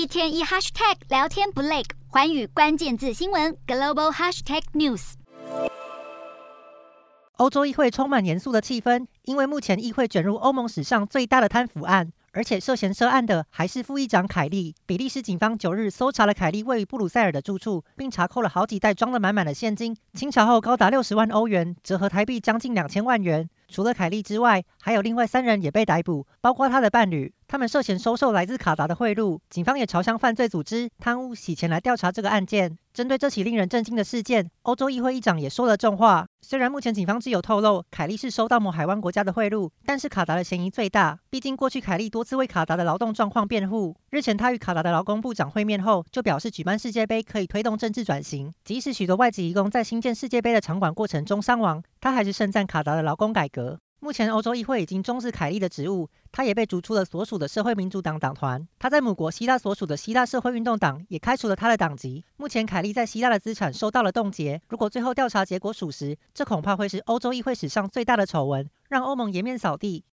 一天一 hashtag 聊天不累，环宇关键字新闻 global hashtag news。欧洲议会充满严肃的气氛，因为目前议会卷入欧盟史上最大的贪腐案。而且涉嫌涉案的还是副议长凯利。比利时警方九日搜查了凯利位于布鲁塞尔的住处，并查扣了好几袋装得满满的现金，清查后高达六十万欧元，折合台币将近两千万元。除了凯利之外，还有另外三人也被逮捕，包括他的伴侣。他们涉嫌收受来自卡达的贿赂，警方也朝向犯罪组织贪污洗钱来调查这个案件。针对这起令人震惊的事件，欧洲议会议长也说了重话。虽然目前警方只有透露凯利是收到某海湾国家的贿赂，但是卡达的嫌疑最大。毕竟过去凯利多次为卡达的劳动状况辩护。日前他与卡达的劳工部长会面后，就表示举办世界杯可以推动政治转型。即使许多外籍移工在新建世界杯的场馆过程中伤亡，他还是盛赞卡达的劳工改革。目前，欧洲议会已经终止凯利的职务，他也被逐出了所属的社会民主党党团。他在母国希腊所属的希腊社会运动党也开除了他的党籍。目前，凯利在希腊的资产受到了冻结。如果最后调查结果属实，这恐怕会是欧洲议会史上最大的丑闻，让欧盟颜面扫地。